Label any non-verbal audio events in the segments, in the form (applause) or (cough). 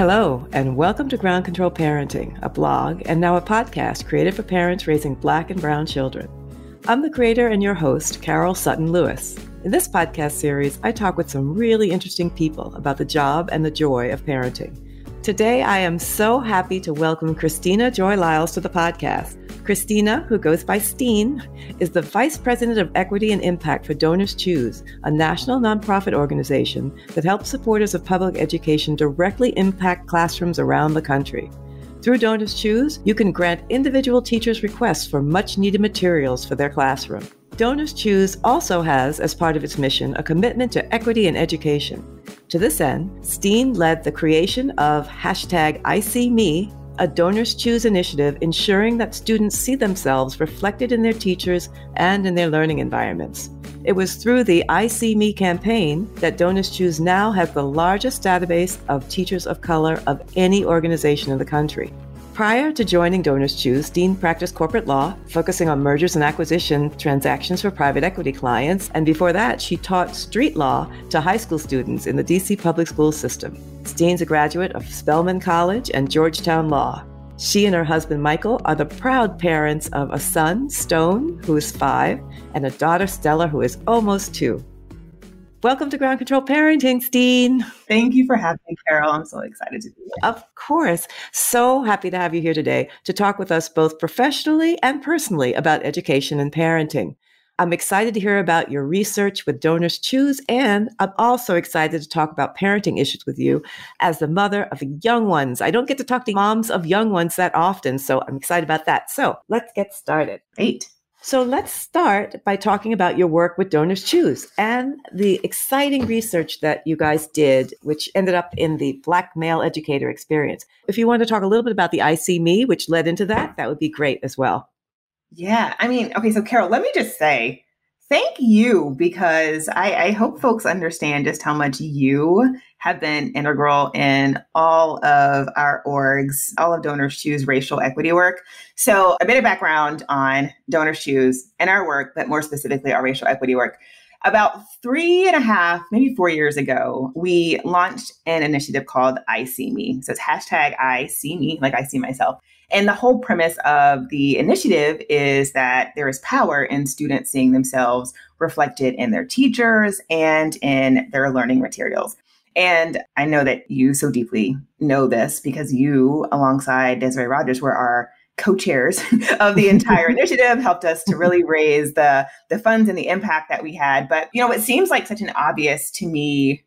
Hello, and welcome to Ground Control Parenting, a blog and now a podcast created for parents raising black and brown children. I'm the creator and your host, Carol Sutton Lewis. In this podcast series, I talk with some really interesting people about the job and the joy of parenting. Today, I am so happy to welcome Christina Joy Lyles to the podcast. Christina, who goes by Steen, is the Vice President of Equity and Impact for Donors Choose, a national nonprofit organization that helps supporters of public education directly impact classrooms around the country. Through Donors Choose, you can grant individual teachers requests for much needed materials for their classroom. Donors Choose also has, as part of its mission, a commitment to equity in education. To this end, Steen led the creation of hashtag iSeeMe, a Donors Choose initiative ensuring that students see themselves reflected in their teachers and in their learning environments. It was through the I See iSeeMe campaign that Donors Choose now has the largest database of teachers of color of any organization in the country. Prior to joining Donors Choose, Steen practiced corporate law, focusing on mergers and acquisition transactions for private equity clients, and before that, she taught street law to high school students in the DC public school system. Steen's a graduate of Spelman College and Georgetown Law. She and her husband Michael are the proud parents of a son, Stone, who is five, and a daughter, Stella, who is almost two. Welcome to Ground Control Parenting, Steen. Thank you for having me, Carol. I'm so excited to be here. Of course. So happy to have you here today to talk with us both professionally and personally about education and parenting. I'm excited to hear about your research with Donors Choose, and I'm also excited to talk about parenting issues with you as the mother of young ones. I don't get to talk to moms of young ones that often, so I'm excited about that. So let's get started. Great. So let's start by talking about your work with Donors Choose and the exciting research that you guys did, which ended up in the Black Male Educator Experience. If you want to talk a little bit about the iSeeMe, which led into that, that would be great as well. Yeah. I mean, okay, so Carol, let me just say thank you because I, I hope folks understand just how much you have been integral in all of our orgs, all of Donors Choose racial equity work. So, a bit of background on Donors Choose and our work, but more specifically, our racial equity work. About three and a half, maybe four years ago, we launched an initiative called I See Me. So it's hashtag I See Me, like I see myself. And the whole premise of the initiative is that there is power in students seeing themselves reflected in their teachers and in their learning materials. And I know that you so deeply know this because you, alongside Desiree Rogers, were our co-chairs (laughs) of the entire (laughs) initiative helped us to really raise the the funds and the impact that we had. But you know it seems like such an obvious to me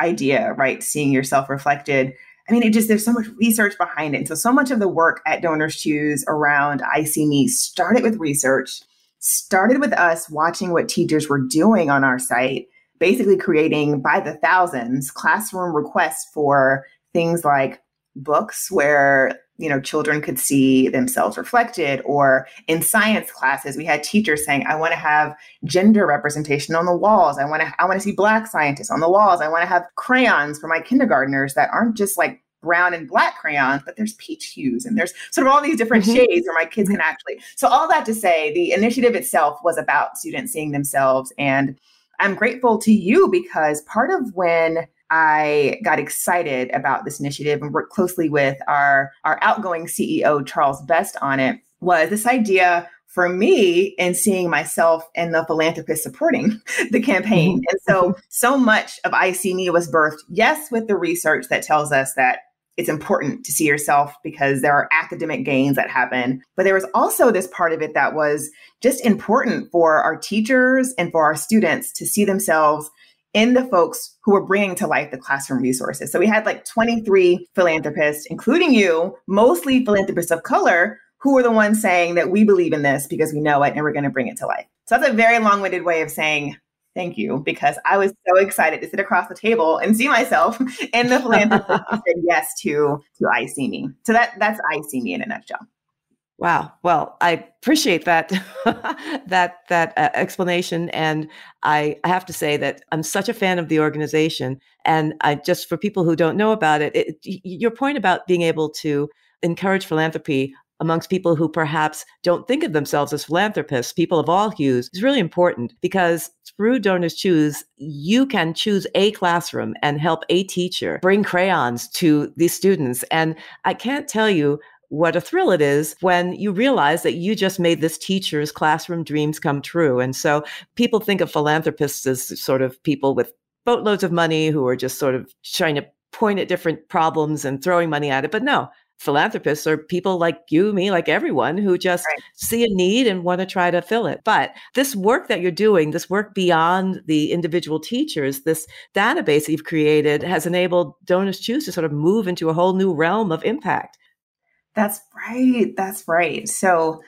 idea right? Seeing yourself reflected. I mean, it just, there's so much research behind it. And so, so much of the work at Donors Choose around i see me started with research, started with us watching what teachers were doing on our site, basically creating by the thousands classroom requests for things like books where you know children could see themselves reflected. Or in science classes we had teachers saying i want to have gender representation on the walls. I want to i want to see black scientists on the walls. I want to have crayons for my kindergartners that aren't just like brown and black crayons but there's peach hues and there's sort of all these different mm-hmm. shades where my kids can actually so all that to say the initiative itself was about students seeing themselves. And i'm grateful to you because part of when I got excited about this initiative and worked closely with our, our outgoing CEO, Charles Best, on it was this idea for me in seeing myself and the philanthropist supporting (laughs) the campaign. Mm-hmm. And so, so much of I See Me was birthed, yes, with the research that tells us that it's important to see yourself because there are academic gains that happen. But there was also this part of it that was just important for our teachers and for our students to see themselves in the folks who were bringing to life the classroom resources. So we had like 23 philanthropists, including you, mostly philanthropists of color, who were the ones saying that we believe in this because we know it and we're going to bring it to life. So that's a very long winded way of saying thank you because I was so excited to sit across the table and see myself (laughs) in the philanthropist (laughs) who said yes to to I see me. So that that's I see me in a nutshell. Wow. Well, I appreciate that (laughs) that that uh, explanation, and I, I have to say that I'm such a fan of the organization. And I just for people who don't know about it, it your point about being able to encourage philanthropy amongst people who perhaps don't think of themselves as philanthropists, people of all hues, is really important because through Donors Choose, you can choose a classroom and help a teacher bring crayons to these students. And I can't tell you what a thrill it is when you realize that you just made this teacher's classroom dreams come true. And so people think of philanthropists as sort of people with boatloads of money who are just sort of trying to point at different problems and throwing money at it. But no, philanthropists are people like you, me, like everyone who just right. see a need and want to try to fill it. But this work that you're doing, this work beyond the individual teachers, this database that you've created has enabled Donors Choose to sort of move into a whole new realm of impact. That's right. That's right. So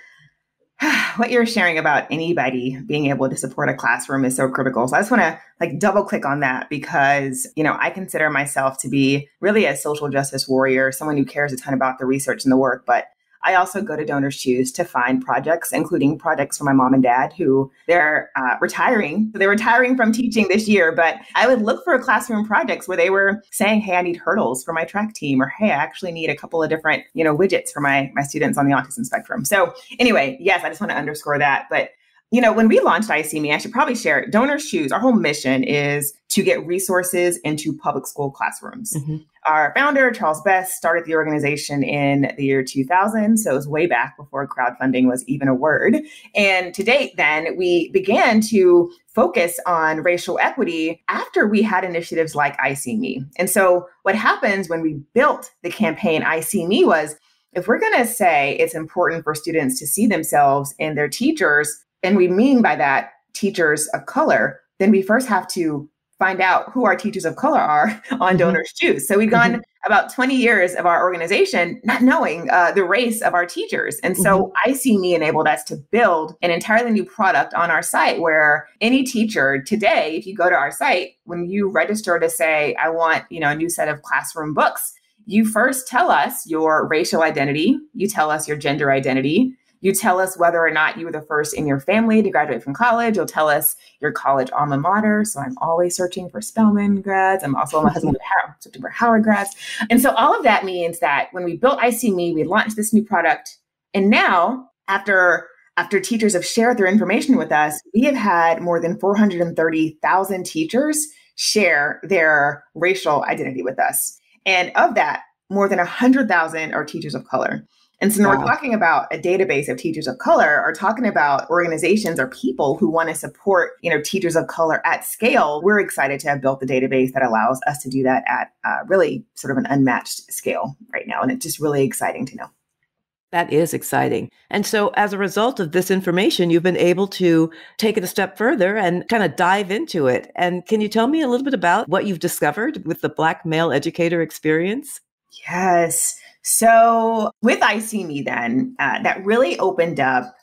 (sighs) what you're sharing about anybody being able to support a classroom is so critical. So I just want to like double click on that because, you know, I consider myself to be really a social justice warrior, someone who cares a ton about the research and the work, but I also go to Donors Choose to find projects, including projects for my mom and dad who they're uh, retiring. So they're retiring from teaching this year, but I would look for classroom projects where they were saying, "Hey, I need hurdles for my track team," or "Hey, I actually need a couple of different, you know, widgets for my my students on the autism spectrum." So anyway, yes, I just want to underscore that, but you know, when we launched iSeeMe, I should probably share it. Donors Choose, our whole mission is to get resources into public school classrooms. Mm-hmm. Our founder, Charles Best, started the organization in the year 2000. So it was way back before crowdfunding was even a word. And to date, then, we began to focus on racial equity after we had initiatives like iSeeMe. And so what happens when we built the campaign iSeeMe was if we're going to say it's important for students to see themselves in their teachers and we mean by that teachers of color, then we first have to find out who our teachers of color are (laughs) on mm-hmm. Donors Choose. So we've gone mm-hmm. about 20 years of our organization not knowing uh, the race of our teachers. And so mm-hmm. iSeeMe enabled us to build an entirely new product on our site where any teacher today, if you go to our site, when you register to say, I want, you know, a new set of classroom books, you first tell us your racial identity, you tell us your gender identity, you tell us whether or not you were the first in your family to graduate from college. You'll tell us your college alma mater. So I'm always searching for Spelman grads. I'm also my husband searching for Howard grads. And so all of that means that when we built iSeeMe, we launched this new product. And now, after after teachers have shared their information with us, we have had more than 430,000 teachers share their racial identity with us. And of that, more than 100,000 are teachers of color. And so when wow. we're talking about a database of teachers of color or talking about organizations or people who want to support, you know, teachers of color at scale, we're excited to have built the database that allows us to do that at uh, really sort of an unmatched scale right now. And it's just really exciting to know. That is exciting. And so, as a result of this information, you've been able to take it a step further and kind of dive into it. And can you tell me a little bit about what you've discovered with the Black male educator experience? Yes. So with iSeeMe, then, uh, that really opened up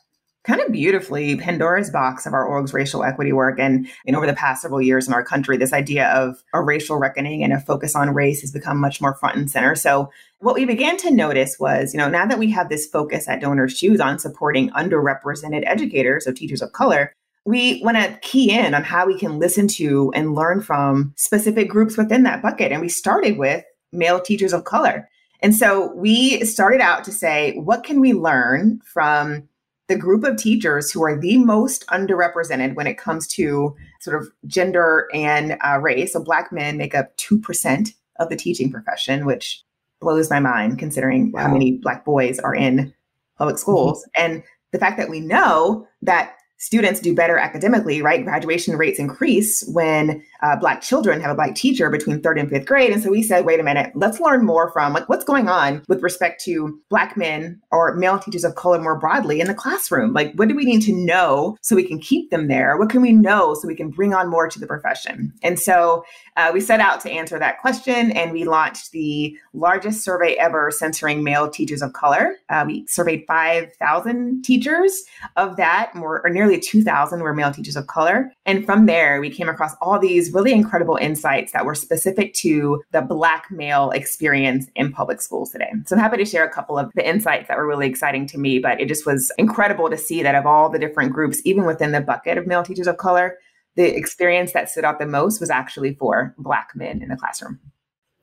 kind of beautifully Pandora's box of our org's racial equity work. And, and over the past several years in our country, this idea of a racial reckoning and a focus on race has become much more front and center. So what we began to notice was, you know, now that we have this focus at Donors Choose on supporting underrepresented educators, so teachers of color, we want to key in on how we can listen to and learn from specific groups within that bucket. And we started with male teachers of color. And so we started out to say, what can we learn from the group of teachers who are the most underrepresented when it comes to sort of gender and uh, race? So Black men make up 2% of the teaching profession, which blows my mind considering wow. how many Black boys are in public schools. Mm-hmm. And the fact that we know that students do better academically, right? Graduation rates increase when uh, Black children have a Black teacher between third and fifth grade. And so we said, wait a minute, let's learn more from like what's going on with respect to Black men or male teachers of color more broadly in the classroom. Like, what do we need to know so we can keep them there? What can we know so we can bring on more to the profession? And so uh, we set out to answer that question and we launched the largest survey ever censoring male teachers of color. Uh, we surveyed 5,000 teachers. Of that, more or nearly 2,000 were male teachers of color. And from there, we came across all these really incredible insights that were specific to the Black male experience in public schools today. So I'm happy to share a couple of the insights that were really exciting to me, but it just was incredible to see that of all the different groups, even within the bucket of male teachers of color, the experience that stood out the most was actually for Black men in the classroom.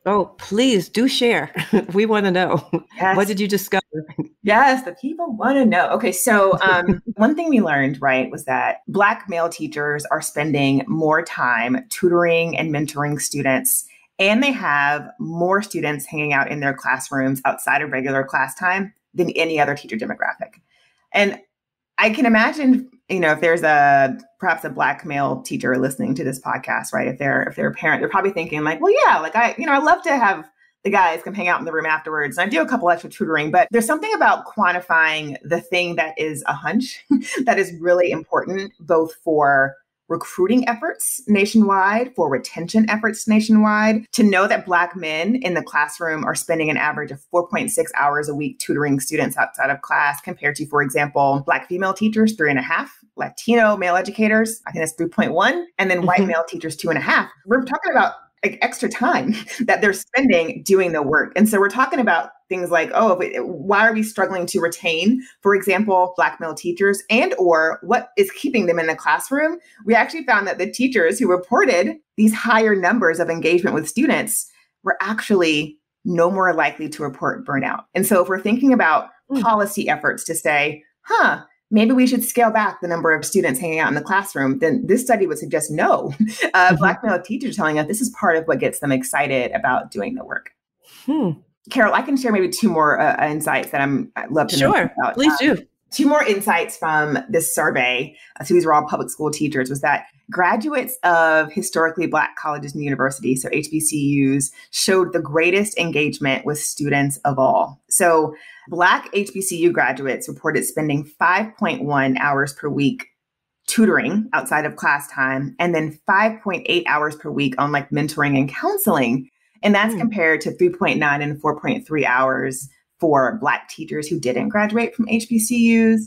Oh, please do share. (laughs) we want to know. Yes. What did you discover? Yes, the people want to know. Okay, so (laughs) um, one thing we learned, right, was that Black male teachers are spending more time tutoring and mentoring students, and they have more students hanging out in their classrooms outside of regular class time than any other teacher demographic. And I can imagine, you know, if there's a perhaps a black male teacher listening to this podcast, right? If they're if they're a parent, they're probably thinking like, well, yeah, like I, you know, I love to have the guys come hang out in the room afterwards. And I do a couple extra tutoring, but there's something about quantifying the thing that is a hunch (laughs) that is really important, both for recruiting efforts nationwide, for retention efforts nationwide, to know that Black men in the classroom are spending an average of 4.6 hours a week tutoring students outside of class, compared to, for example, Black female teachers, three and a half, Latino male educators, I think that's 3.1, and then white mm-hmm. male teachers, two and a half. We're talking about like extra time (laughs) that they're spending doing the work. And so we're talking about things like, oh, why are we struggling to retain, for example, black male teachers and or what is keeping them in the classroom? We actually found that the teachers who reported these higher numbers of engagement with students were actually no more likely to report burnout. And so if we're thinking about hmm. policy efforts to say, huh, maybe we should scale back the number of students hanging out in the classroom, then this study would suggest no. (laughs) Uh, mm-hmm. Black male teachers telling us this is part of what gets them excited about doing the work. Hmm. Carol, I can share maybe two more uh, insights that I'm I'd love to sure. know about. Please um, do. Two more insights from this survey. Uh, so these were all public school teachers. Was that graduates of historically Black colleges and universities, so HBCUs, showed the greatest engagement with students of all. So Black HBCU graduates reported spending 5.1 hours per week tutoring outside of class time and then 5.8 hours per week on like mentoring and counseling. And that's mm. compared to 3.9 and 4.3 hours for Black teachers who didn't graduate from HBCUs.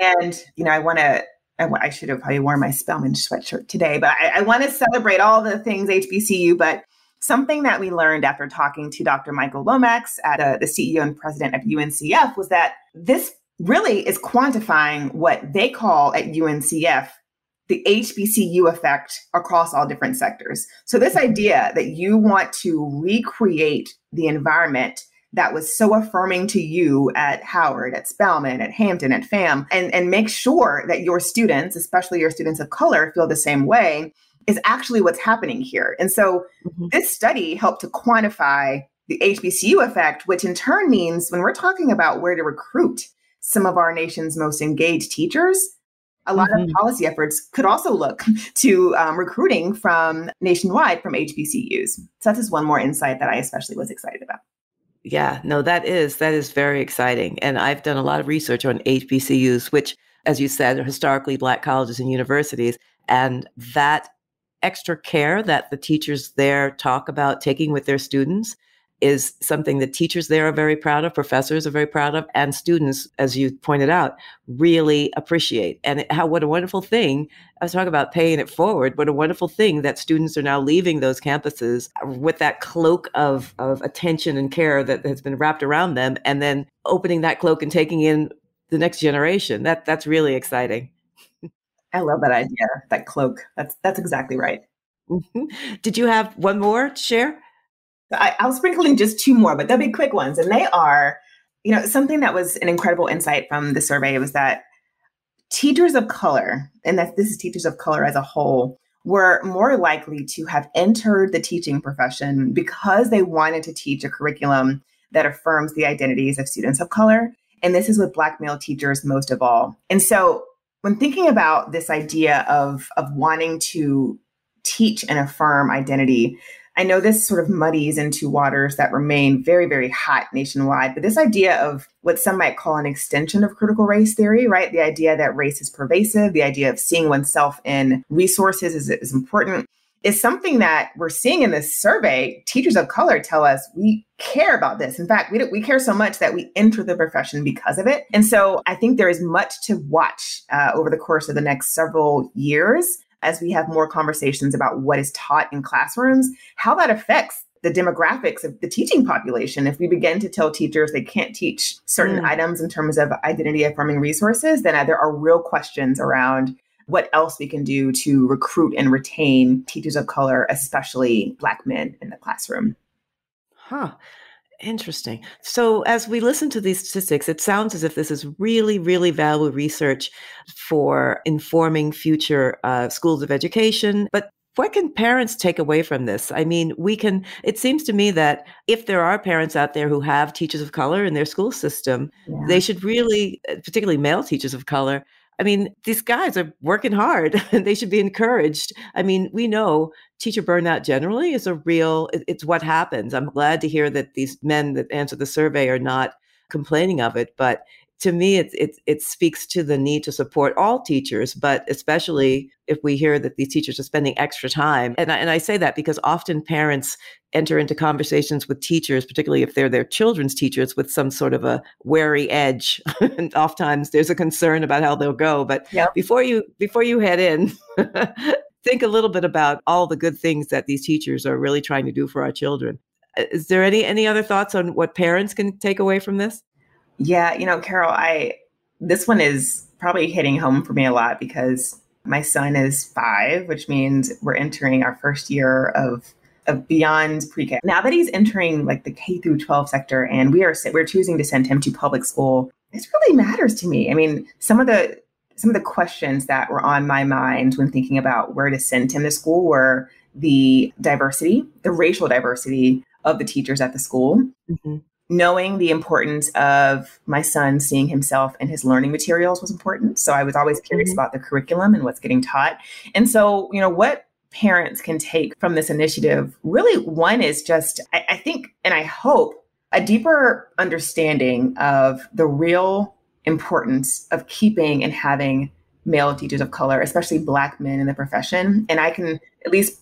And, you know, I want to, I, should have probably worn my Spelman sweatshirt today, but I, I want to celebrate all the things HBCU. But Something that we learned after talking to Dr. Michael Lomax, at, uh, the CEO and president of UNCF, was that this really is quantifying what they call at UNCF the HBCU effect across all different sectors. So, this idea that you want to recreate the environment that was so affirming to you at Howard, at Spelman, at Hampton, at FAMU, and, and make sure that your students, especially your students of color, feel the same way is actually what's happening here. And so mm-hmm. this study helped to quantify the HBCU effect, which in turn means when we're talking about where to recruit some of our nation's most engaged teachers, a lot mm-hmm. of policy efforts could also look (laughs) to um, recruiting from nationwide from HBCUs. So that's just one more insight that I especially was excited about. Yeah, no, that is that is very exciting, and I've done a lot of research on HBCUs, which, as you said, are historically Black colleges and universities, and that extra care that the teachers there talk about taking with their students is something that teachers there are very proud of, professors are very proud of, and students, as you pointed out, really appreciate. And how what a wonderful thing. I was talking about paying it forward. What a wonderful thing that students are now leaving those campuses with that cloak of, of attention and care that has been wrapped around them, and then opening that cloak and taking in the next generation. That that's really exciting. I love that idea, that cloak. That's that's exactly right. Mm-hmm. Did you have one more to share? I'll sprinkle in just two more, but they'll be quick ones. And they are, you know, something that was an incredible insight from the survey was that teachers of color, and that this is teachers of color as a whole, were more likely to have entered the teaching profession because they wanted to teach a curriculum that affirms the identities of students of color. And this is with Black male teachers most of all. And so when thinking about this idea of of wanting to teach and affirm identity i know this sort of muddies into waters that remain very very hot nationwide but this idea of what some might call an extension of critical race theory right the idea that race is pervasive the idea of seeing oneself in resources is, is important is something that we're seeing in this survey. Teachers of color tell us we care about this. In fact, we, we care so much that we enter the profession because of it. And so I think there is much to watch uh, over the course of the next several years as we have more conversations about what is taught in classrooms, how that affects the demographics of the teaching population. If we begin to tell teachers they can't teach certain mm. items in terms of identity affirming resources, then there are real questions around what else we can do to recruit and retain teachers of color, especially Black men in the classroom. Huh. Interesting. So, as we listen to these statistics, it sounds as if this is really, really valuable research for informing future uh, schools of education. But what can parents take away from this? I mean, we can, it seems to me that if there are parents out there who have teachers of color in their school system, yeah. they should really, uh, particularly male teachers of color, I mean, these guys are working hard and (laughs) they should be encouraged. I mean, we know teacher burnout generally is a real, it's what happens. I'm glad to hear that these men that answer the survey are not complaining of it, but to me, it, it, it speaks to the need to support all teachers, but especially if we hear that these teachers are spending extra time. And I, and I say that because often parents enter into conversations with teachers, particularly if they're their children's teachers, with some sort of a wary edge. (laughs) and oftentimes there's a concern about how they'll go. But yep. before you before you head in, (laughs) think a little bit about all the good things that these teachers are really trying to do for our children. Uh, is there any any other thoughts on what parents can take away from this? Yeah, you know, Carol, I this one is probably hitting home for me a lot because my son is five, which means we're entering our first year of of beyond pre-K. Now that he's entering like the K through 12 sector and we are we're choosing to send him to public school, this really matters to me. I mean, some of the some of the questions that were on my mind when thinking about where to send him to school were the diversity, the racial diversity of the teachers at the school. Mm-hmm knowing the importance of my son seeing himself in his learning materials was important. So I was always curious mm-hmm. about the curriculum and what's getting taught. And so, you know, what parents can take from this initiative really one is just, I, I think, and I hope, a deeper understanding of the real importance of keeping and having male teachers of color, especially Black men in the profession. And I can at least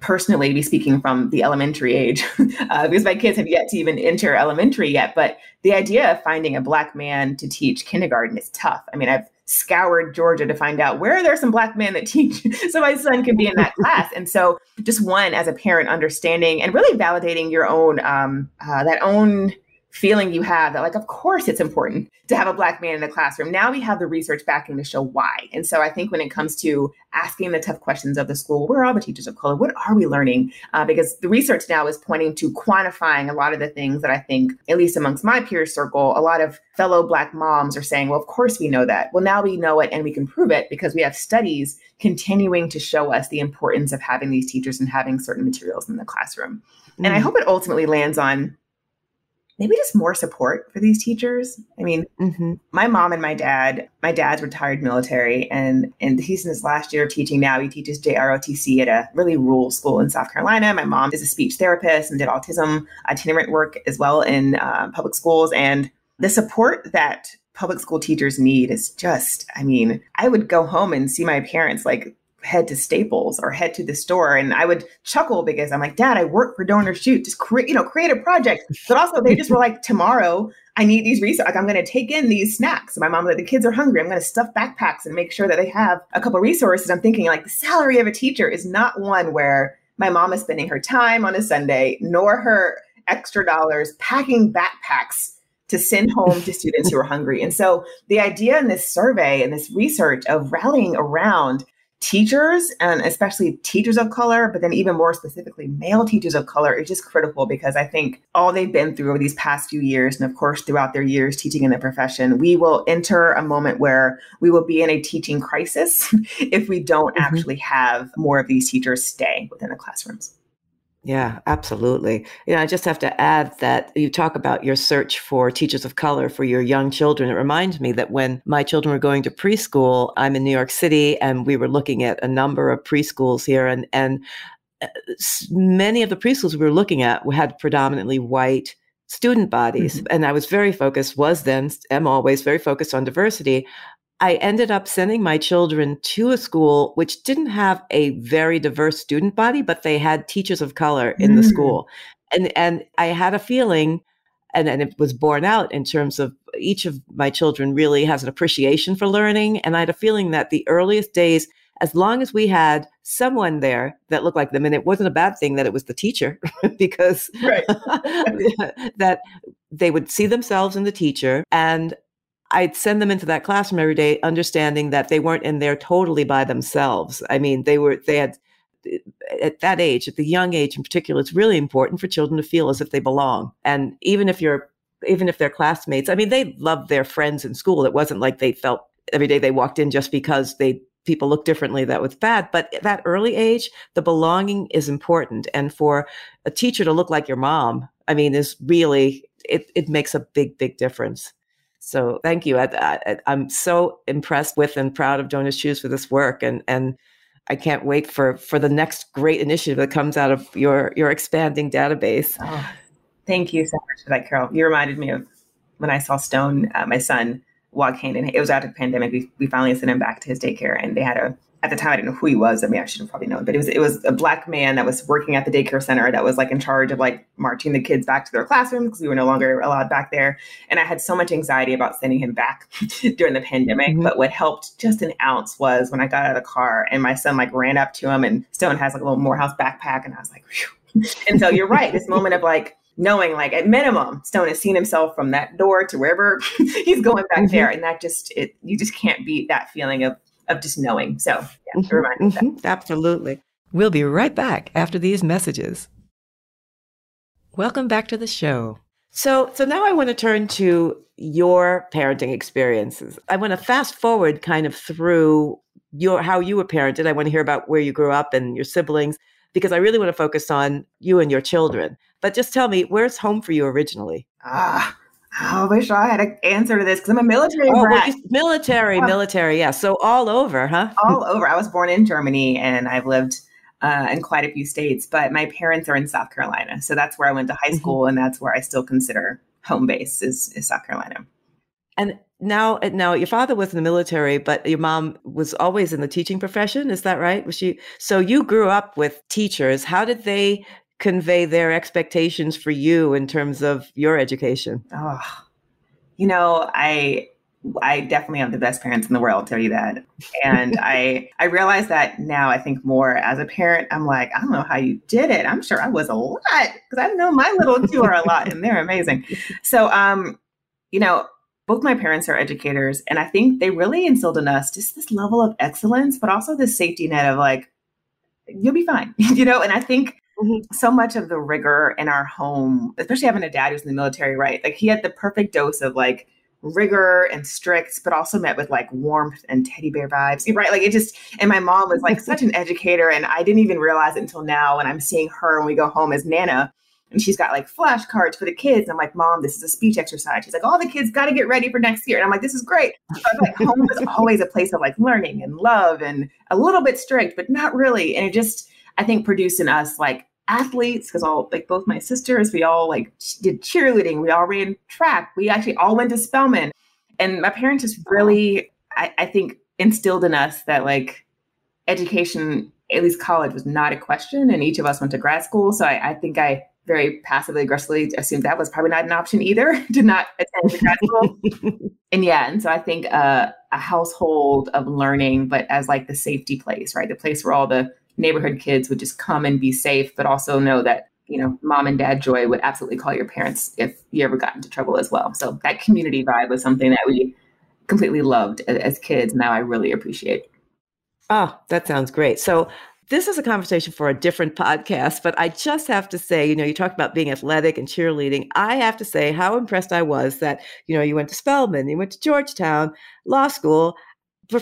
personally be speaking from the elementary age (laughs) uh, because my kids have yet to even enter elementary yet but the idea of finding a black man to teach kindergarten is tough. I mean i've scoured georgia to find out where are there some black men that teach? (laughs) So my son can be in that class. And so just one as a parent understanding and really validating your own um, uh, that own feeling you have that like of course it's important to have a black man in the classroom. Now we have the research backing to show why. And so i think when it comes to asking the tough questions of the school where are all the teachers of color. What are we learning? Uh, because the research now is pointing to quantifying a lot of the things that i think at least amongst my peer circle a lot of fellow black moms are saying well of course we know that. Well now we know it and we can prove it because we have studies continuing to show us the importance of having these teachers and having certain materials in the classroom. Mm. and i mm. hope it ultimately lands on maybe just more support for these teachers. I mean, mm-hmm. my mom and my dad, my dad's retired military and and he's in his last year of teaching now. He teaches JROTC at a really rural school in South Carolina. My mom is a speech therapist and did autism itinerant work as well in uh, public schools. And the support that public school teachers need is just, I mean, I would go home and see my parents like head to Staples or head to the store. And I would chuckle because I'm like, Dad, I work for Donor Choose. Just create, you know, create a project. But also they just were like, tomorrow I need these resources. Like I'm going to take in these snacks. My mom like, the kids are hungry. I'm going to stuff backpacks and make sure that they have a couple resources. I'm thinking like the salary of a teacher is not one where my mom is spending her time on a Sunday, nor her extra dollars packing backpacks to send home to students who are hungry. And so the idea in this survey and this research of rallying around teachers and especially teachers of color, but then even more specifically, male teachers of color is just critical because I think all they've been through over these past few years, and of course, throughout their years teaching in the profession, we will enter a moment where we will be in a teaching crisis (laughs) if we don't mm-hmm. actually have more of these teachers stay within the classrooms. Yeah, absolutely. You know, I just have to add that you talk about your search for teachers of color for your young children. It reminds me that when my children were going to preschool, I'm in New York City and we were looking at a number of preschools here and and uh, many of the preschools we were looking at had predominantly white student bodies mm-hmm. and i was very focused was then am always very focused on diversity I ended up sending my children to a school which didn't have a very diverse student body, but they had teachers of color in mm. the school. And and I had a feeling and, and it was borne out in terms of each of my children really has an appreciation for learning. And I had a feeling that the earliest days, as long as we had someone there that looked like them, and it wasn't a bad thing that it was the teacher, (laughs) because (laughs) that they would see themselves in the teacher and I'd send them into that classroom every day, understanding that they weren't in there totally by themselves. I mean, they were, they had eh, at that age, at the young age in particular, it's really important for children to feel as if they belong. And even if you're, even if they're classmates, I mean, they loved their friends in school. It wasn't like they felt every day they walked in just because they people look differently that was bad but at that early age the belonging is important and for a teacher to look like your mom i mean is really it, it makes a big big difference so thank you I, am so impressed with and proud of Donors Choose for this work and and I can't wait for for the next great initiative that comes out of your your expanding database. Oh, thank you so much for that, Carol. You reminded me of when I saw Stone, uh, my son, walk hand in. It was after the pandemic. We, we finally sent him back to his daycare, and they had a at the time I didn't know who he was. I mean, I should have probably known, but it was it was a black man that was working at the daycare center that was like in charge of like marching the kids back to their classroom because we were no longer allowed back there. And I had so much anxiety about sending him back (laughs) during the pandemic. Mm-hmm. But what helped just an ounce was when I got out of the car and my son like ran up to him and Stone has like a little Morehouse backpack, and I was like, Phew. and so you're right, this moment of like knowing like at minimum Stone has seen himself from that door to wherever (laughs) he's going back mm-hmm. there. And that just it you just can't beat that feeling of of just knowing. So yeah, mm-hmm. mm-hmm. Absolutely. We'll be right back after these messages. Welcome back to the show. So, so now I want to turn to your parenting experiences. I want to fast forward kind of through your how you were parented. I want to hear about where you grew up and your siblings because I really want to focus on you and your children. But just tell me, where's home for you originally? Ah, I wish I had an answer to this because I'm a military oh, brat. military, military, yeah. So all over, huh? all over. I was born in Germany and I've lived uh, in quite a few states, but my parents are in South Carolina, so that's where I went to high mm-hmm. school, mm-hmm. and that's where I still consider home base is, is South Carolina. And now, now your father was in the military, but your mom was always in the teaching profession. Is that right? Was she? So you grew up with teachers. How did they convey their expectations for you in terms of your education? Oh, you know, I I definitely have the best parents in the world, I'll tell you that. And (laughs) I I realize that now I think more as a parent, I'm like, I don't know how you did it. I'm sure I was a lot because I know my little two are a lot and they're amazing. So um, you know, both my parents are educators and I think they really instilled in us just this level of excellence, but also this safety net of like, you'll be fine. (laughs) you know, and I think Mm-hmm. So much of the rigor in our home, especially having a dad who's in the military, right? Like he had the perfect dose of like rigor and strict, but also met with like warmth and teddy bear vibes, right? Like it just, and my mom was like such an educator, and I didn't even realize it until now when I'm seeing her when we go home as Nana. And she's got like flashcards for the kids. I'm like, Mom, this is a speech exercise. She's like, All the kids got to get ready for next year. And I'm like, This is great. Like, home was always a place of like learning and love and a little bit strict, but not really. And it just, I think, produced in us like athletes because all like both my sisters, we all like did cheerleading, we all ran track, we actually all went to Spelman. And my parents just really, I, I think, instilled in us that like education, at least college, was not a question. And each of us went to grad school. So I, I think I very passively aggressively assumed that was probably not an option either (laughs) to not attend grad school. (laughs) and yeah, and so I think uh, a household of learning, but as like the safety place, right? The place where all the neighborhood kids would just come and be safe, but also know that you know mom and dad joy would absolutely call your parents if you ever got into trouble as well. So that community vibe was something that we completely loved as, as kids. Now I really appreciate. Oh, that sounds great. So this is a conversation for a different podcast, but I just have to say, you know, you talked about being athletic and cheerleading. I have to say how impressed I was that, you know, you went to Spelman, you went to Georgetown Law School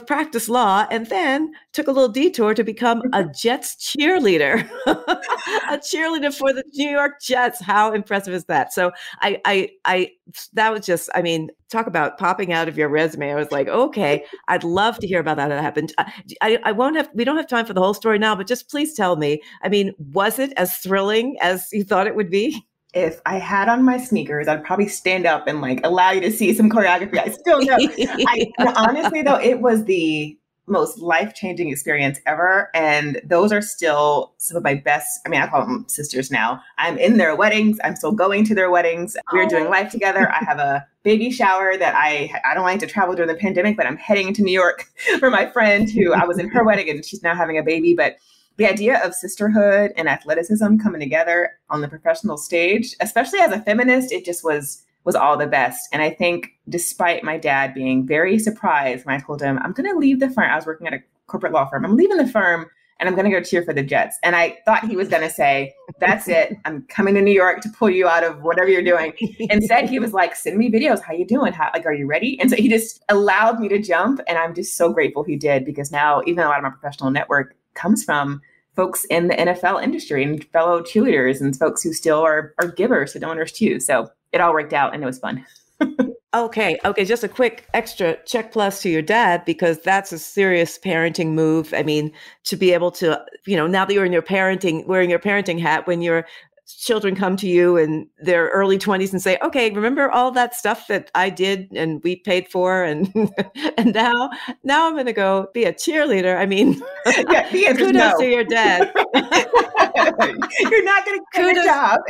practice law and then took a little detour to become a (laughs) Jets cheerleader, (laughs) a cheerleader for the New York Jets. How impressive is that? So I, I, I, that was just, I mean, talk about popping out of your resume. I was like, okay, I'd love to hear about that. That happened. Uh, I, I won't have, we don't have time for the whole story now, but just please tell me, I mean, was it as thrilling as you thought it would be? If I had on my sneakers, I'd probably stand up and like allow you to see some choreography. I still know. I, (laughs) honestly, though, it was the most life changing experience ever. And those are still some of my best. I mean, I call them sisters now. I'm in their weddings. I'm still going to their weddings. We're doing life together. I have a baby shower that I I don't like to travel during the pandemic, but I'm heading to New York (laughs) for my friend who I was in her wedding and she's now having a baby. But the idea of sisterhood and athleticism coming together on the professional stage, especially as a feminist, it just was was all the best. And I think despite my dad being very surprised when I told him I'm going to leave the firm, I was working at a corporate law firm. I'm leaving the firm and I'm going to go cheer for the Jets. And I thought he was going to say, That's it. (laughs) I'm coming to New York to pull you out of whatever you're doing. Instead, he was like, Send me videos. How you doing? How, like, are you ready? And so he just allowed me to jump. And I'm just so grateful he did because now, even a lot of my professional network comes from folks in the NFL industry and fellow cheerleaders and folks who still are, are givers to Donors Choose. So it all worked out and it was fun. (laughs) Okay, okay, just a quick extra check plus to your dad because that's a serious parenting move. I mean, to be able to, you know, now that you're in your parenting, wearing your parenting hat, when you're children come to you in their early 20s and say okay remember all that stuff that i did and we paid for and (laughs) and now now i'm going to go be a cheerleader. I mean (laughs) yeah, kudos no. to your dad. (laughs) You're not going to get a job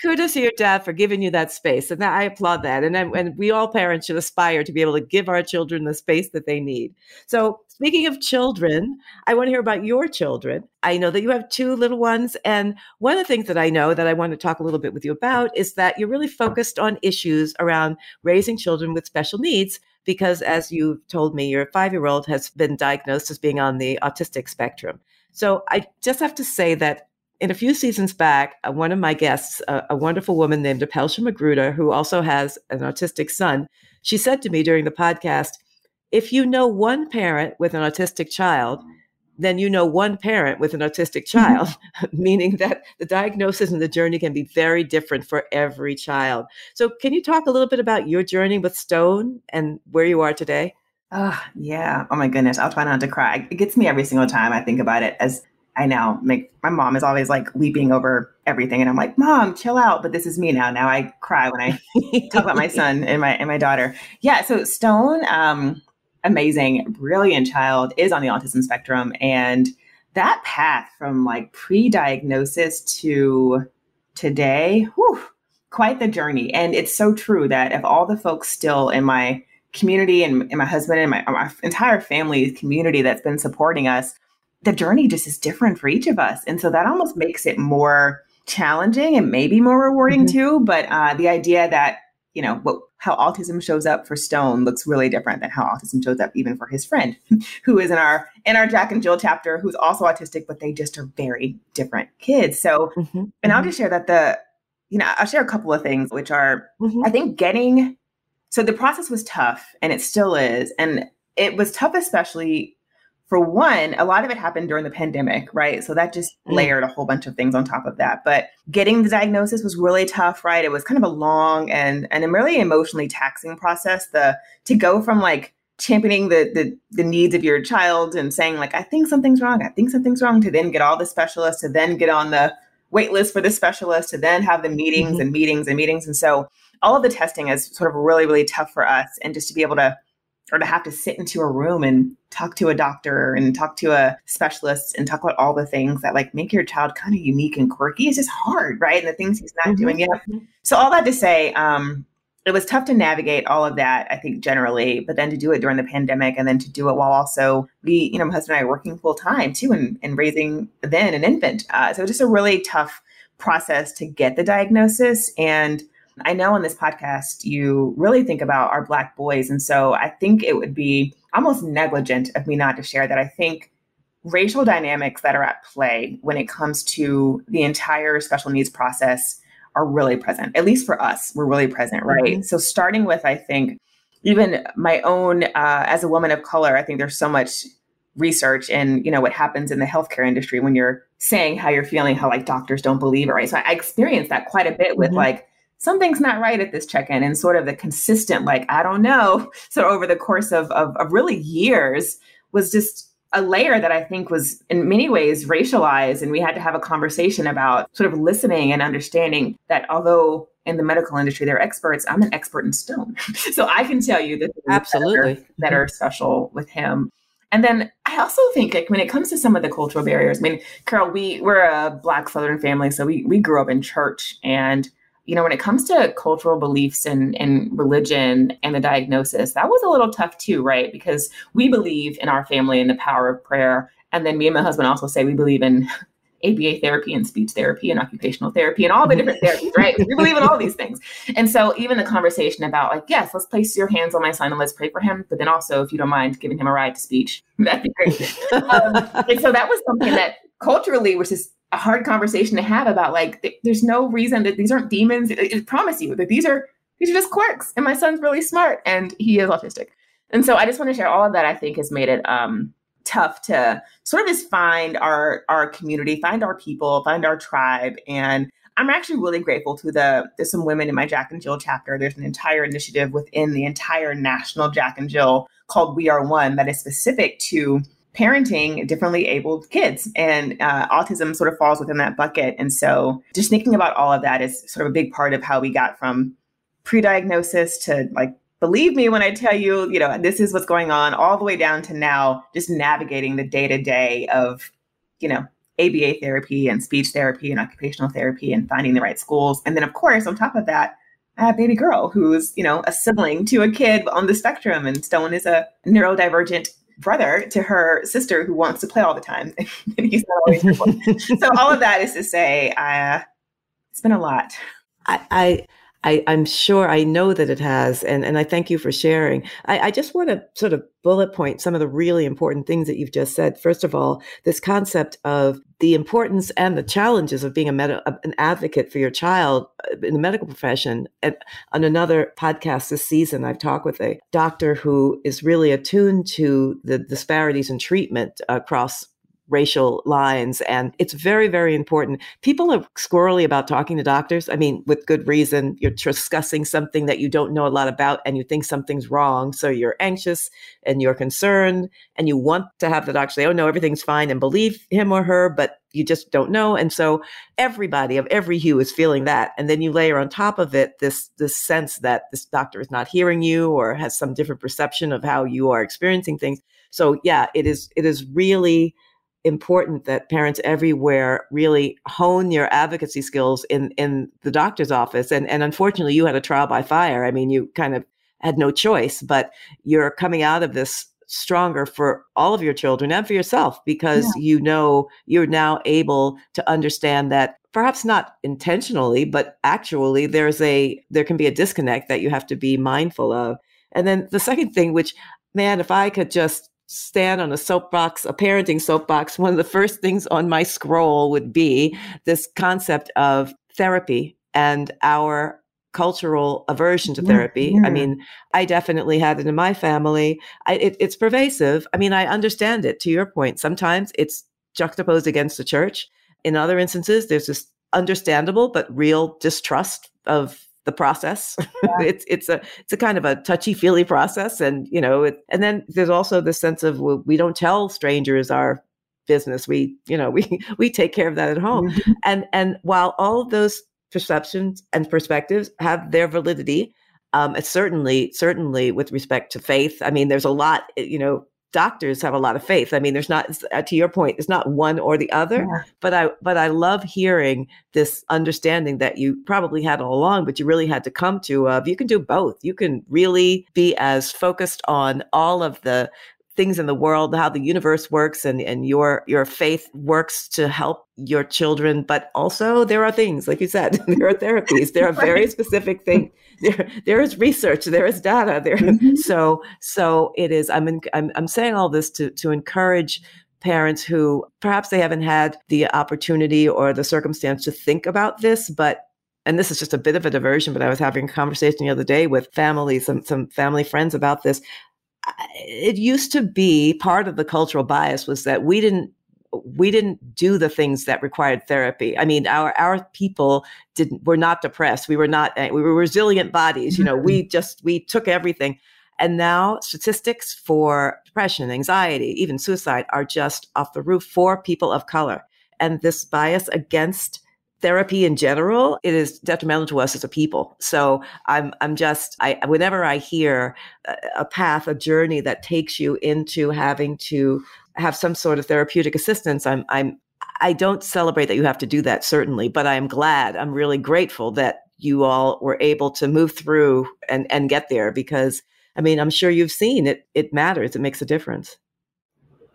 kudos to your dad for giving you that space and i applaud that and, and we all parents should aspire to be able to give our children the space that they need so Speaking of children, I want to hear about your children. I know that you have two little ones. And one of the things that I know that I want to talk a little bit with you about is that you're really focused on issues around raising children with special needs. Because as you told me, your five year old has been diagnosed as being on the autistic spectrum. So I just have to say that in a few seasons back, uh, one of my guests, uh, a wonderful woman named Apelsha Magruder, who also has an autistic son, she said to me during the podcast, if you know one parent with an autistic child, then you know one parent with an autistic (laughs) mm-hmm. child, (laughs) meaning that the diagnosis and the journey can be very different for every child. So, can you talk a little bit about your journey with Stone and where you are today? Oh, yeah. Oh, my goodness. I'll try not to cry. It gets me every single time I think about it as I now make my mom is always like weeping over everything. And I'm like, Mom, chill out. But this is me now. Now I cry when I (laughs) talk about my son and my and my daughter. Yeah. So Stone, um, amazing, brilliant child is on the autism spectrum. And that path from like pre diagnosis to today, whew, quite the journey. And it's so true that if all the folks still in my community and, and my husband and my, my entire family community that's been supporting us, the journey just is different for each of us. And so that almost makes it more challenging and maybe more rewarding mm-hmm. too. But uh, the idea that, you know, what how autism shows up for Stone looks really different than how autism shows up even for his friend, (laughs) who is in our in our Jack and Jill chapter, who's also autistic, but they just are very different kids. So, mm-hmm. and I'll mm-hmm. just share that the, you know, I'll share a couple of things, which are, mm-hmm. I think, getting. So the process was tough, and it still is, and it was tough, especially for one, a lot of it happened during the pandemic, right? So that just mm. layered a whole bunch of things on top of that. But getting the diagnosis was really tough, right? It was kind of a long and and a really emotionally taxing process. The to go from like championing the, the the needs of your child and saying like I think something's wrong, I think something's wrong, to then get all the specialists, to then get on the wait list for the specialist, to then have the meetings mm-hmm. and meetings and meetings. And so all of the testing is sort of really really tough for us, and just to be able to or to have to sit into a room and talk to a doctor and talk to a specialist and talk about all the things that like make your child kind of unique and quirky is just hard, right? And the things he's not mm-hmm. doing yet. So all that to say, um, it was tough to navigate all of that, I think generally, but then to do it during the pandemic and then to do it while also we, you know, my husband and I are working full time too and, and raising then an infant. Uh, so just a really tough process to get the diagnosis and I know on this podcast you really think about our Black boys. And so I think it would be almost negligent of me not to share that I think racial dynamics that are at play when it comes to the entire special needs process are really present. At least for us, we're really present, right? Mm-hmm. So starting with, I think, even my own uh, as a woman of color, I think there's so much research and you know what happens in the healthcare industry when you're saying how you're feeling, how like doctors don't believe it, right? So I, experienced that quite a bit with mm-hmm. like something's not right at this check-in and sort of the consistent like i don't know (laughs) so over the course of, of, of really years was just a layer that i think was in many ways racialized and we had to have a conversation about sort of listening and understanding that although in the medical industry they're experts i'm an expert in stone. (laughs) So i can tell you that absolutely that are, that are special with him. And then I also think like when it comes to some of the cultural barriers, I mean, Carol, we we're a black Southern family, so we we grew up in church and you know, when it comes to cultural beliefs and, and religion and the diagnosis, that was a little tough too, right? Because we believe in our family and the power of prayer. And then me and my husband also say we believe in (laughs) ABA therapy and speech therapy and occupational therapy and all the different (laughs) therapies, right? We believe in all these things. And so even the conversation about like, yes, let's place your hands on my son and let's pray for him. But then also, if you don't mind giving him a ride to speech, (laughs) that'd be great. um, and so that was something that culturally was just a hard conversation to have about like, th- there's no reason that these aren't demons. I, I promise you that these are, these are just quirks. And my son's really smart and he is autistic. And so I just want to share all of that. I think has made it um, tough to sort of just find our our community, find our people, find our tribe. And I'm actually really grateful to the there's some women in my Jack and Jill chapter. There's an entire initiative within the entire national Jack and Jill called We Are One that is specific to parenting differently abled kids and uh, autism sort of falls within that bucket and so just thinking about all of that is sort of a big part of how we got from pre-diagnosis to like believe me when I tell you, you know, this is what's going on, all the way down to now just navigating the day to day of, you know, ABA therapy and speech therapy and occupational therapy and finding the right schools. And then, of course, on top of that, I have baby girl who's, you know, a sibling to a kid on the spectrum. And Stone is a neurodivergent brother to her sister who wants to play all the time. (laughs) and he's not always so all of that is to say, uh, it's been a lot. I, I I, am sure I know that it has, and, and I thank you for sharing. I, I, just want to sort of bullet point some of the really important things that you've just said. First of all, this concept of the importance and the challenges of being a med- an advocate for your child uh, in the medical profession. And on another podcast this season, I've talked with a doctor who is really attuned to the disparities in treatment across racial lines. And it's very, very important. People are squirrely about talking to doctors. I mean, with good reason. You're discussing something that you don't know a lot about and you think something's wrong. So you're anxious and you're concerned and you want to have the doctor say, oh, no, everything's fine and believe him or her, but you just don't know. And so everybody of every hue is feeling that. And then you layer on top of it this, this sense that this doctor is not hearing you or has some different perception of how you are experiencing things. So yeah, it is, it is really, important that parents everywhere really hone your advocacy skills in in the doctor's office. And and unfortunately you had a trial by fire. I mean you kind of had no choice but you're coming out of this stronger for all of your children and for yourself because yeah. you know you're now able to understand that perhaps not intentionally but actually there's a there can be a disconnect that you have to be mindful of. And then the second thing which man if i could just stand on a soapbox, a parenting soapbox, one of the first things on my scroll would be this concept of therapy and our cultural aversion to mm, therapy. Yeah. I mean, I definitely had it in my family. I, it, it's pervasive. I mean, I understand it to your point. Sometimes it's juxtaposed against the church. In other instances, there's this understandable but real distrust of the process. (laughs) Yeah. it's it's a it's a kind of a touchy feely process, and you know, it, and then there's also the sense of well, we don't tell strangers our business. We you know (laughs) we we take care of that at home, mm-hmm. and and while all of those perceptions and perspectives have their validity. Um, certainly, certainly with respect to faith. I mean, there's a lot, you know, doctors have a lot of faith. I mean, there's not uh, to your point, it's not one or the other. Yeah. But I but I love hearing this understanding that you probably had all along, but you really had to come to of you can do both. You can really be as focused on all of the things in the world, how the universe works and, and your your faith works to help your children. But also there are things, like you said, (laughs) there are therapies. There are (laughs) very specific things. There, there is research, there is data there. Mm-hmm. (laughs) So so it is, I'm, in, I'm I'm saying all this to to encourage parents who perhaps they haven't had the opportunity or the circumstance to think about this, but and this is just a bit of a diversion, but I was having a conversation the other day with families, some some family friends about this it used to be part of the cultural bias was that we didn't we didn't do the things that required therapy. I mean, our our people didn't were not depressed. We were not eh, we were resilient bodies. You know, we mm-hmm. just we took everything. And now statistics for depression, anxiety, even suicide are just off the roof for people of color. And this bias against therapy in general, it is detrimental to us as a people. So I'm I'm just I whenever I hear a, path, a journey that takes you into having to have some sort of therapeutic assistance, I'm I'm I don't celebrate that you have to do that certainly, but I am glad, I'm really grateful that you all were able to move through and and get there because I mean, I'm sure you've seen it it matters, it makes a difference.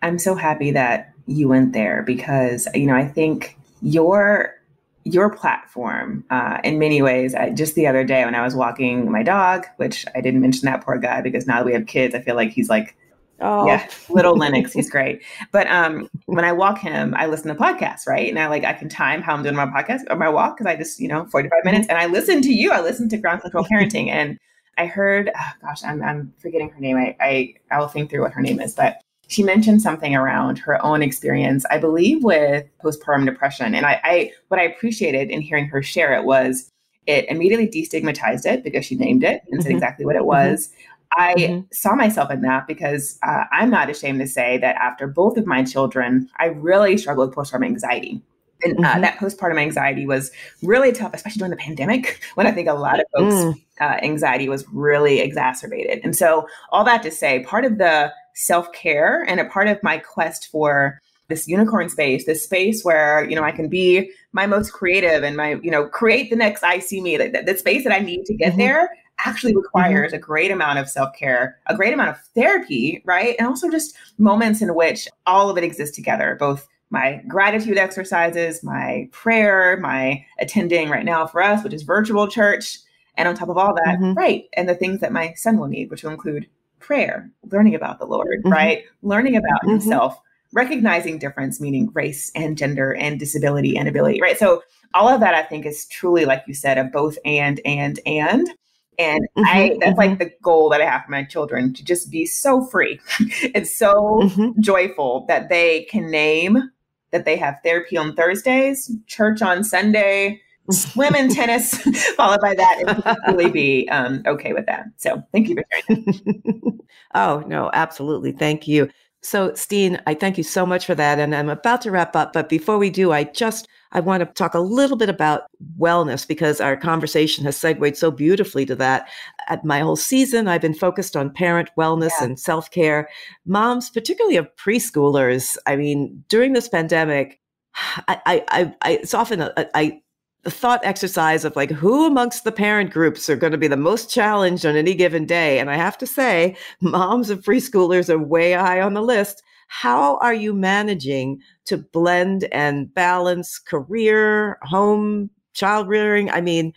I'm so happy that you went there because you know I think your your platform uh, in many ways. I, just the other day when I was walking my dog, which I didn't mention that poor guy because now that we have kids, I feel like he's like Oh. Yeah, little (laughs) Lennox, he's great. But um, when I walk him, I listen to podcasts, right? And I like I can time how I'm doing my podcast or my walk because I just you know 45 minutes, and I listen to you. I listen to Ground Control Parenting, and I heard, oh, gosh, I'm I'm forgetting her name. I, I I will think through what her name is, but she mentioned something around her own experience, I believe, with postpartum depression. And I, I what I appreciated in hearing her share it was it immediately destigmatized it because she named it and mm-hmm. said exactly what it mm-hmm. was. I mm-hmm. saw myself in that because uh, I'm not ashamed to say that after both of my children, I really struggled with postpartum anxiety. And uh, mm-hmm. that postpartum anxiety was really tough, especially during the pandemic, (laughs) when I think a lot of folks' mm. uh, anxiety was really exacerbated. And so, all that to say, part of the self care and a part of my quest for this unicorn space, this space where you know I can be my most creative and my you know create the next iSeeMe, the, the space that I need to get mm-hmm. there actually requires mm-hmm. a great amount of self care, a great amount of therapy, right? And also just moments in which all of it exists together, both my gratitude exercises, my prayer, my attending right now for us, which is virtual church. And on top of all that, mm-hmm. right. And the things that my son will need, which will include prayer, learning about the Lord, mm-hmm. right? Learning about mm-hmm. himself, recognizing difference, meaning race and gender and disability and ability, right? So all of that I think is truly, like you said, a both and, and, and. And mm-hmm, I that's mm-hmm. like the goal that I have for my children to just be so free (laughs) and so mm-hmm. joyful that they can name that they have therapy on Thursdays, church on Sunday, swim tennis, (laughs) followed by that, and really be um, okay with that. So thank you for sharing that. (laughs) oh, no, absolutely. Thank you. So, Steen, I thank you so much for that. And I'm about to wrap up. But before we do, I just I want to talk a little bit about wellness because our conversation has segued so beautifully to that. At my whole season, I've been focused on parent wellness yeah. and self care. Moms, particularly of preschoolers, I mean, during this pandemic, (sighs) I, I, I, I it's often a, I, the thought exercise of like who amongst the parent groups are going to be the most challenged on any given day. And I have to say, moms of preschoolers are way high on the list. How are you managing to blend and balance career, home, child rearing? I mean,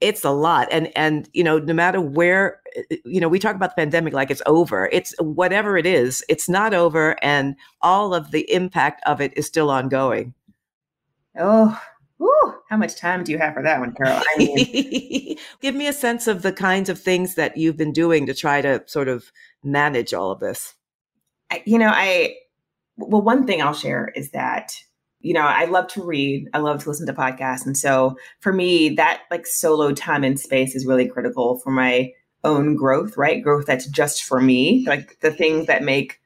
it's a lot. And and you know, no matter where you know, we talk about the pandemic like it's over. It's whatever it is, it's not over and all of the impact of it is still ongoing. Oh, Whew, how much time do you have for that one, Carol? I mean, (laughs) give me a sense of the kinds of things that you've been doing to try to sort of manage all of this you know, I, well, one thing I'll share is that, you know, I love to read, I love to listen to podcasts. And so for me, that like solo time and space is really critical for my own growth, right? Growth that's just for me, like the things that make,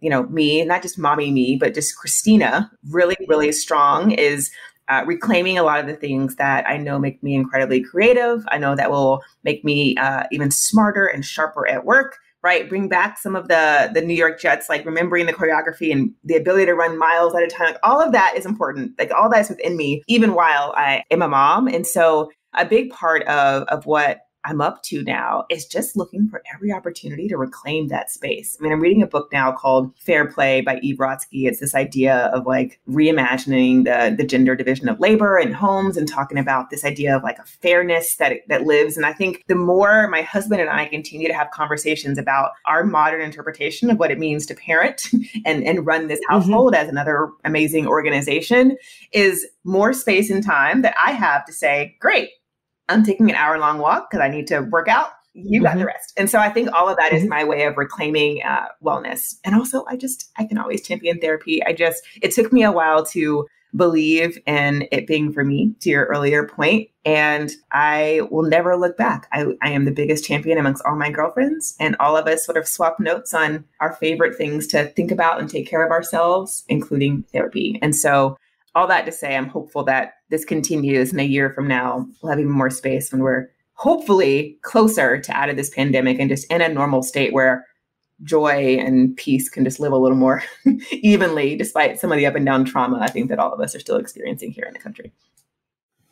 you know, me, not just mommy me, but just Christina really, really strong is uh, reclaiming a lot of the things that I know make me incredibly creative. I know that will make me uh, even smarter and sharper at work right? Bring back some of the the New York Jets, like remembering the choreography and the ability to run miles at a time. Like all of that is important. Like all that is within me, even while I am a mom. And so a big part of of what I'm up to now is just looking for every opportunity to reclaim that space. I mean, I'm reading a book now called Fair Play by Eve Rodsky. It's this idea of like reimagining the, the gender division of labor and homes and talking about this idea of like a fairness that, that lives. And I think the more my husband and I continue to have conversations about our modern interpretation of what it means to parent (laughs) and, and run this mm-hmm. household mm-hmm. as another amazing organization is more space and time that I have to say, great, I'm taking an hour long walk because I need to work out. You got mm-hmm. the rest. And so I think all of that is mm-hmm. my way of reclaiming uh, wellness. And also, I just, I can always champion therapy. I just, it took me a while to believe in it being for me, to your earlier point, And I will never look back. I, I am the biggest champion amongst all my girlfriends. And all of us sort of swap notes on our favorite things to think about and take care of ourselves, including therapy. And so all that to say, I'm hopeful that this continues in a year from now. We'll have even more space when we're hopefully closer to out of this pandemic and just in a normal state where joy and peace can just live a little more (laughs) evenly, despite some of the up and down trauma I think that all of us are still experiencing here in the country.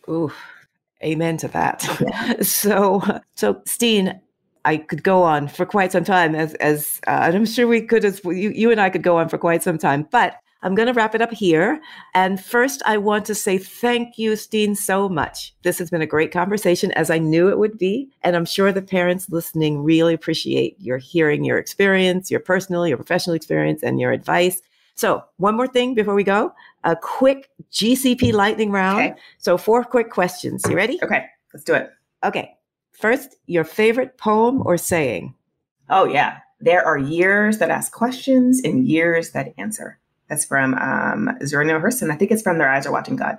Ooh, amen to that. Yeah. (laughs) so, so Steen, I could go on for quite some time, as as uh, and I'm sure we could, as you, you and I could go on for quite some time. But I'm going to wrap it up here. And first, I want to say thank you, Steen, so much. This has been a great conversation, as I knew it would be. And I'm sure the parents listening really appreciate your hearing your experience, your personal, your professional experience, and your advice. So, one more thing before we go a quick GCP mm-hmm. lightning round. Okay. So, four quick questions. You ready? Okay, let's do it. Okay. First, your favorite poem or saying? Oh, yeah. There are years that ask questions and years that answer. That's from um, Zora Neale Hurston. I think it's from Their Eyes Are Watching God.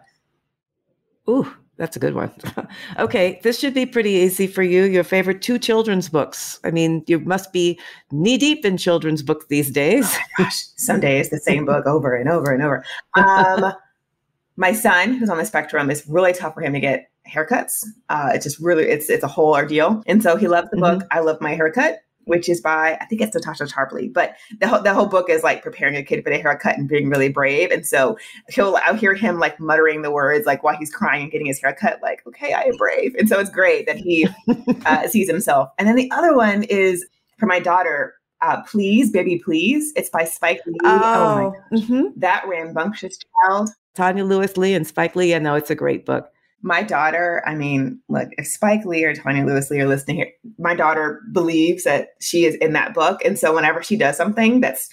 Ooh, that's a good one. (laughs) okay, this should be pretty easy for you. Your favorite two children's books. I mean, you must be knee deep in children's books these days. Oh gosh, some days the same book over and over and over. Um, (laughs) my son, who's on the spectrum, is really tough for him to get haircuts. Uh, it's just really, it's it's a whole ordeal. And so he loves the mm-hmm. book. I love my haircut which is by I think it's Natasha Tarpley. But the whole, the whole book is like preparing a kid for the haircut and being really brave. And so he'll I'll hear him like muttering the words like while he's crying and getting his haircut, like "Okay, I am brave." And so it's great that he (laughs) uh, sees himself. And then the other one is for my daughter. Uh, please, baby, please. It's by Spike Lee. Oh, oh my mm-hmm. that rambunctious child. Tonya Lewis Lee and Spike Lee. I know it's a great book my daughter, I mean, look, if Spike Lee or Tonya Lewis Lee are listening here, my daughter believes that she is in that book. And so whenever she does something that's,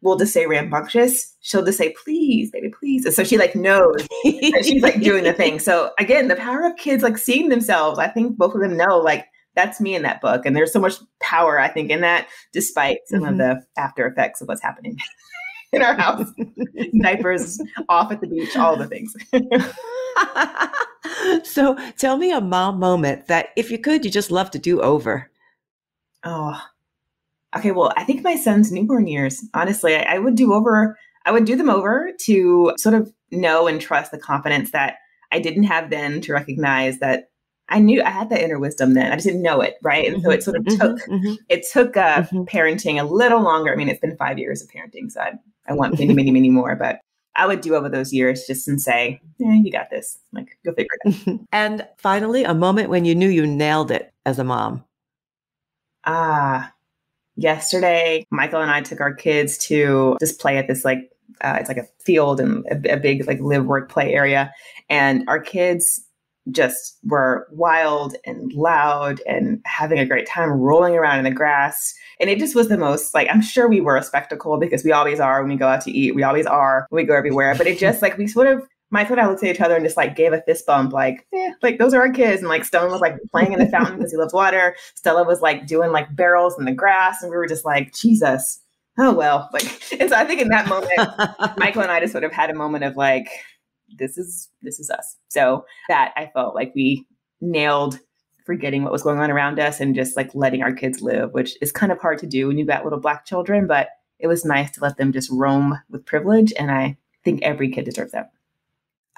we'll just say rambunctious, she'll just say, please, baby, please. And so she like knows that she's like doing the thing. So again, the power of kids like seeing themselves, I think both of them know like that's me in that book. And there's so much power, I think, in that, despite some mm-hmm. of the after effects of what's happening (laughs) in our house. (laughs) Diapers off at the beach, all the things. (laughs) (laughs) so tell me a mom moment that if you could, you just love to do over. Oh, okay. Well, I think my son's newborn years, honestly, I, I would do over, I would do them over to sort of know and trust the confidence that I didn't have then to recognize that I knew I had that inner wisdom then. I just didn't know it, right? And mm-hmm, so it sort of mm-hmm, took mm-hmm. it took uh, mm-hmm. parenting a little longer. I mean, it's been five years of parenting, so I, I want many, many, many more. But I would do over those years just and say, yeah, you got this. Like, go figure it out. (laughs) and finally, a moment when you knew you nailed it as a mom. Ah, yesterday, Michael and I took our kids to just play at this like, uh, it's like a field and a, a big like live work play area. And our kids just were wild and loud and having a great time rolling around in the grass. And it just was the most like, I'm sure we were a spectacle because we always are when we go out to eat. We always are when we go everywhere. But it just like, we sort of, Michael and I looked at each other and just like gave a fist bump, like, eh, like those are our kids. And like Stone was like playing in the fountain because he loves water. Stella was like doing like barrels in the grass. And we were just like, Jesus, oh well. Like, and so I think in that moment, (laughs) Michael and I just sort of had a moment of like, this is this is us. So that I felt like we nailed forgetting what was going on around us and just like letting our kids live, which is kind of hard to do when you've got little black children, but it was nice to let them just roam with privilege. And I think every kid deserves that.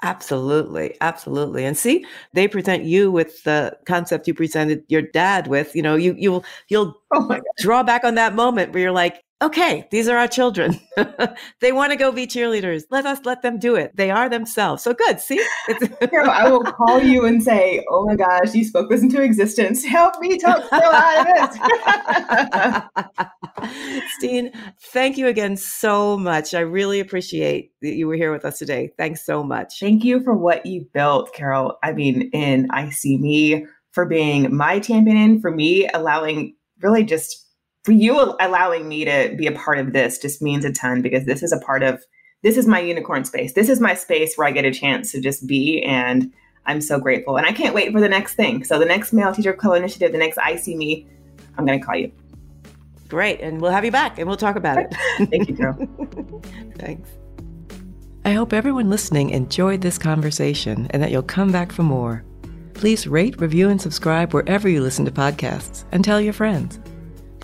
Absolutely. Absolutely. And see, they present you with the concept you presented your dad with. You know, you you'll you'll oh draw back on that moment where you're like, okay, these are our children. (laughs) they want to go be cheerleaders. Let us let them do it. They are themselves. So good. See? It's (laughs) I will call you and say, oh my gosh, you spoke this into existence. Help me talk Phil out of this. (laughs) Steen, thank you again so much. I really appreciate that you were here with us today. Thanks so much. Thank you for what you built, Carol. I mean, in iSeeMe, for being my champion, for me allowing really just for you allowing me to be a part of this just means a ton because this is a part of this is my unicorn space. This is my space where I get a chance to just be and I'm so grateful. And I can't wait for the next thing. So the next male teacher of color initiative, the next iSeeMe, I'm going to call you. Great. And we'll have you back and we'll talk about it. (laughs) Thank you, Carol. (laughs) Thanks. I hope everyone listening enjoyed this conversation and that you'll come back for more. Please rate, review, and subscribe wherever you listen to podcasts and tell your friends.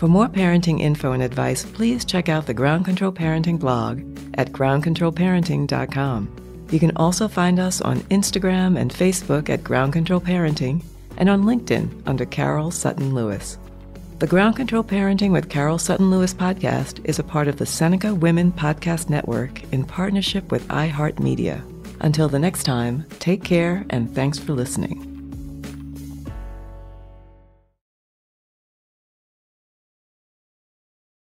For more parenting info and advice, please check out the Ground Control Parenting blog at groundcontrolparenting.com. You can also find us on Instagram and Facebook at Ground Control Parenting and on LinkedIn under Carol Sutton Lewis. The Ground Control Parenting with Carol Sutton Lewis podcast is a part of the Seneca Women Podcast Network in partnership with iHeartMedia. Until the next time, take care and thanks for listening.